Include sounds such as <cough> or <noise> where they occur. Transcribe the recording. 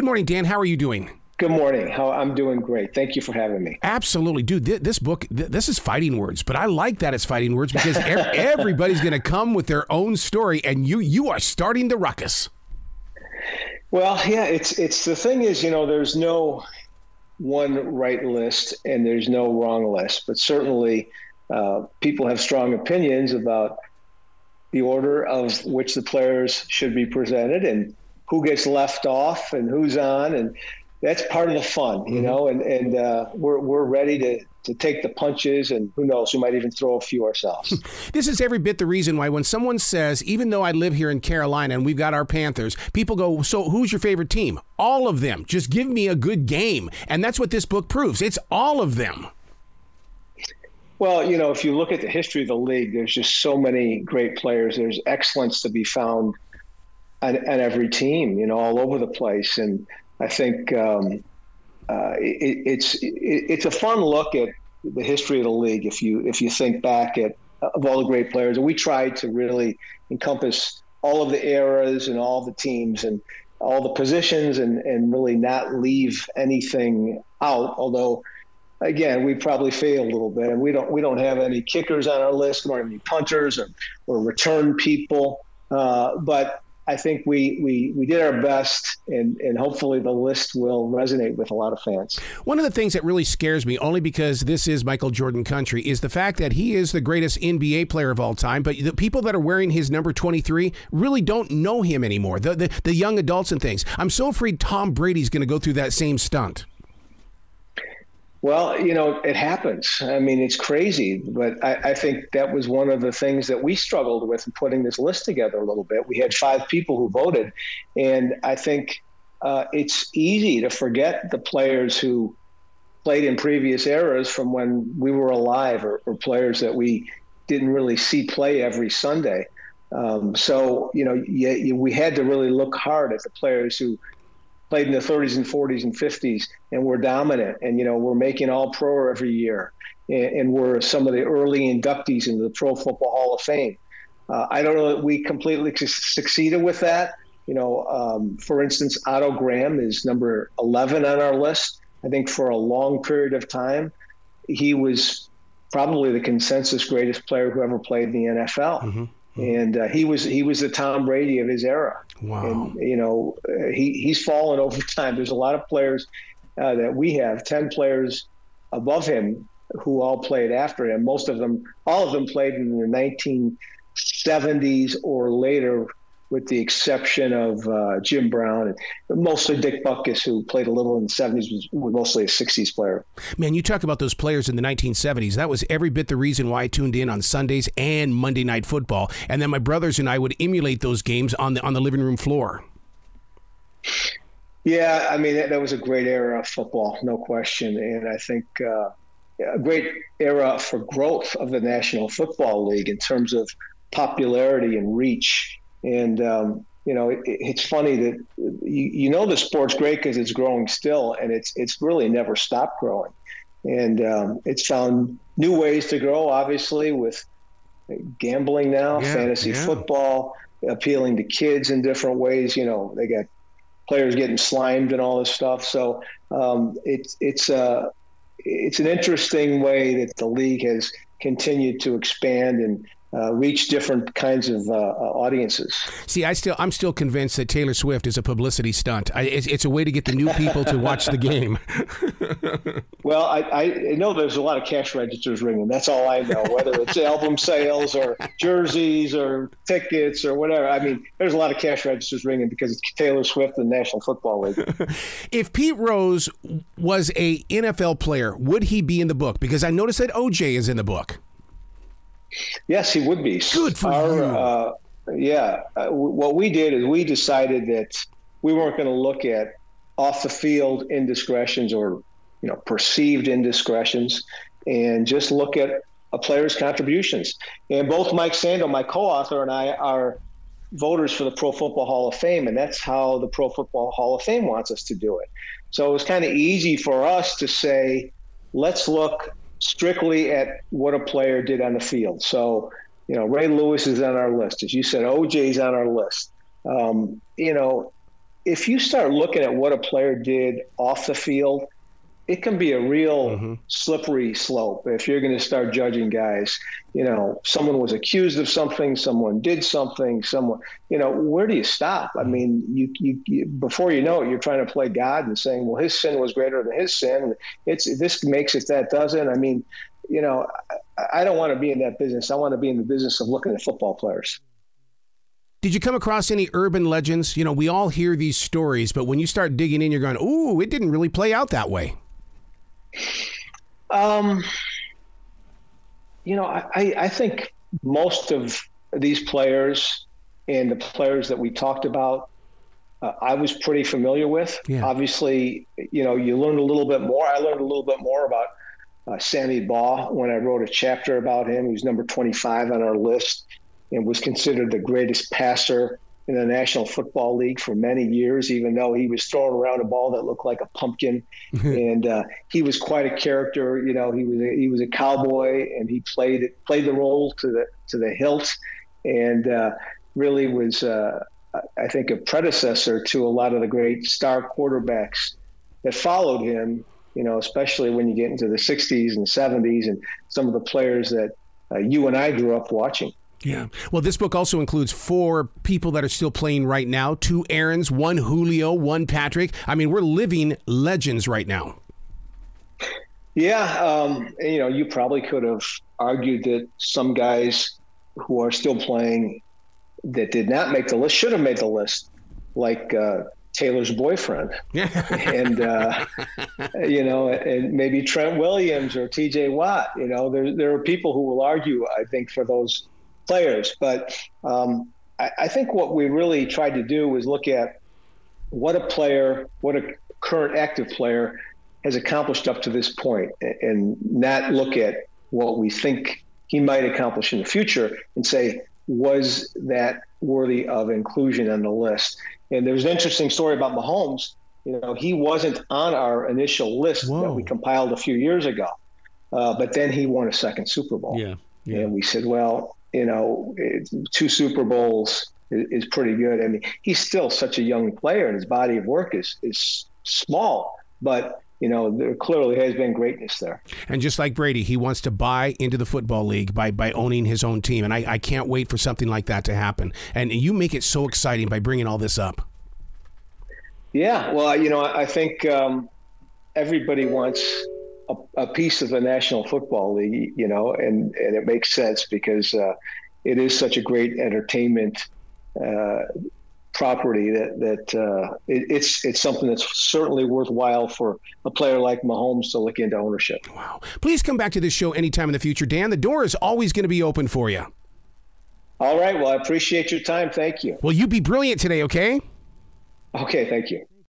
Good morning, Dan. How are you doing? Good morning. How I'm doing great. Thank you for having me. Absolutely, dude. Th- this book, th- this is fighting words, but I like that it's fighting words because er- <laughs> everybody's going to come with their own story, and you you are starting the ruckus. Well, yeah, it's it's the thing is, you know, there's no one right list and there's no wrong list, but certainly uh, people have strong opinions about the order of which the players should be presented and who gets left off and who's on and that's part of the fun, you mm-hmm. know, and, and uh, we're, we're ready to, to take the punches and who knows, we might even throw a few ourselves. <laughs> this is every bit the reason why when someone says, even though I live here in Carolina and we've got our Panthers, people go, so who's your favorite team? All of them. Just give me a good game. And that's what this book proves. It's all of them. Well, you know, if you look at the history of the league, there's just so many great players. There's excellence to be found on, on every team, you know, all over the place. And I think um, uh, it, it's it, it's a fun look at the history of the league if you if you think back at of all the great players. And we tried to really encompass all of the eras and all the teams and all the positions and, and really not leave anything out. Although, again, we probably failed a little bit, and we don't we don't have any kickers on our list. Have any punters or, or return people. Uh, but I think we, we, we did our best, and, and hopefully the list will resonate with a lot of fans. One of the things that really scares me, only because this is Michael Jordan country, is the fact that he is the greatest NBA player of all time, but the people that are wearing his number 23 really don't know him anymore, the, the, the young adults and things. I'm so afraid Tom Brady's going to go through that same stunt. Well, you know, it happens. I mean, it's crazy, but I, I, think that was one of the things that we struggled with in putting this list together a little bit. We had five people who voted, and I think uh, it's easy to forget the players who played in previous eras from when we were alive, or, or players that we didn't really see play every Sunday. Um, so, you know, you, you, we had to really look hard at the players who played in the 30s and 40s and 50s, and we're dominant. And you know, we're making All Pro every year, and, and we're some of the early inductees into the Pro Football Hall of Fame. Uh, I don't know that we completely succeeded with that. You know, um, for instance, Otto Graham is number 11 on our list. I think for a long period of time, he was probably the consensus greatest player who ever played in the NFL. Mm-hmm. Mm-hmm. and uh, he was he was the Tom Brady of his era. Wow. And you know, uh, he he's fallen <laughs> over time. There's a lot of players uh, that we have, ten players above him, who all played after him. Most of them, all of them, played in the 1970s or later with the exception of uh, Jim Brown and mostly Dick Butkus, who played a little in the 70s, was, was, mostly a 60s player. Man, you talk about those players in the 1970s. That was every bit the reason why I tuned in on Sundays and Monday Night Football. And then my brothers and I would emulate those games on the on the living room floor. Yeah, I mean that, that was a great era of football, no question, and I think uh, a great era for growth of the National Football League in terms of popularity and reach and um, you know, it, it's funny that you, you know the sport's great because it's growing still, and it's it's really never stopped growing, and um, it's found new ways to grow. Obviously, with gambling now, yeah, fantasy yeah. football, appealing to kids in different ways. You know, they got players getting slimed and all this stuff. So um, it's it's uh, it's an interesting way that the league has continued to expand and uh, reach different kinds of uh, uh, audiences. See, I still I'm still convinced that Taylor Swift is a publicity stunt. I, it's, it's, a way to get the new people to watch the game. <laughs> well, I, I, know there's a lot of cash registers ringing. That's all I know. Whether it's <laughs> album sales or jerseys or tickets or whatever. I mean, there's a lot of cash registers ringing because it's Taylor Swift and National Football League. <laughs> if Pete Rose was a NFL player, would he be in the book? Because I noticed that OJ is in the book. Yes, he would be. Good for Our, you. Uh, yeah. Uh, what we did is we decided that we weren't going to look at off the field indiscretions or you know perceived indiscretions, and just look at a player's contributions. And both Mike Sando, my co-author, and I are voters for the Pro Football Hall of Fame, and that's how the Pro Football Hall of Fame wants us to do it. So it was kind of easy for us to say, let's look strictly at what a player did on the field. So, you know, Ray Lewis is on our list. As you said, OJ's on our list. Um, you know, if you start looking at what a player did off the field, it can be a real mm-hmm. slippery slope if you're going to start judging guys. You know, someone was accused of something, someone did something, someone, you know, where do you stop? I mm-hmm. mean, you, you, you before you know it, you're trying to play God and saying, well, his sin was greater than his sin. It's this makes it that doesn't. I mean, you know, I, I don't want to be in that business. I want to be in the business of looking at football players. Did you come across any urban legends? You know, we all hear these stories, but when you start digging in, you're going, "Ooh, it didn't really play out that way." Um, you know, I, I think most of these players and the players that we talked about, uh, I was pretty familiar with. Yeah. Obviously, you know, you learned a little bit more. I learned a little bit more about uh, Sammy Baugh when I wrote a chapter about him. He was number 25 on our list and was considered the greatest passer in the National Football League for many years, even though he was throwing around a ball that looked like a pumpkin. <laughs> and uh, he was quite a character. You know, he was a, he was a cowboy, and he played played the role to the to the hilt, and uh, really was, uh, I think, a predecessor to a lot of the great star quarterbacks that followed him. You know, especially when you get into the '60s and '70s, and some of the players that uh, you and I grew up watching. Yeah. Well, this book also includes four people that are still playing right now two Aarons, one Julio, one Patrick. I mean, we're living legends right now. Yeah. Um, you know, you probably could have argued that some guys who are still playing that did not make the list should have made the list, like uh, Taylor's boyfriend, <laughs> and uh, you know, and maybe Trent Williams or T.J. Watt. You know, there there are people who will argue, I think, for those players. But um, I, I, think what we really tried to do was look at what a player, what a current active player has accomplished up to this point, and not look at what we think he might accomplish in the future and say, was that worthy of inclusion on the list? And there's an interesting story about Mahomes. You know, he wasn't on our initial list Whoa. that we compiled a few years ago, uh, but then he won a second Super Bowl. Yeah. yeah. And we said, well, you know, two Super Bowls is, is, pretty good. I mean, he's still such a young player, and his body of work is is small, but you know, there clearly has been greatness there. And just like Brady, he wants to buy into the football league by, by owning his own team. And I, I can't wait for something like that to happen. And you make it so exciting by bringing all this up. Yeah. Well, you know, I think um, everybody wants a, a, piece of the National Football League, you know, and, and it makes sense because uh, it is such a great entertainment uh, property that that uh, it, it's it's something that's certainly worthwhile for a player like Mahomes to look into ownership. Wow! Please come back to this show anytime in the future, Dan. The door is always going to be open for you. All right. Well, I appreciate your time. Thank you. Well, you be brilliant today. Okay. Okay. Thank you.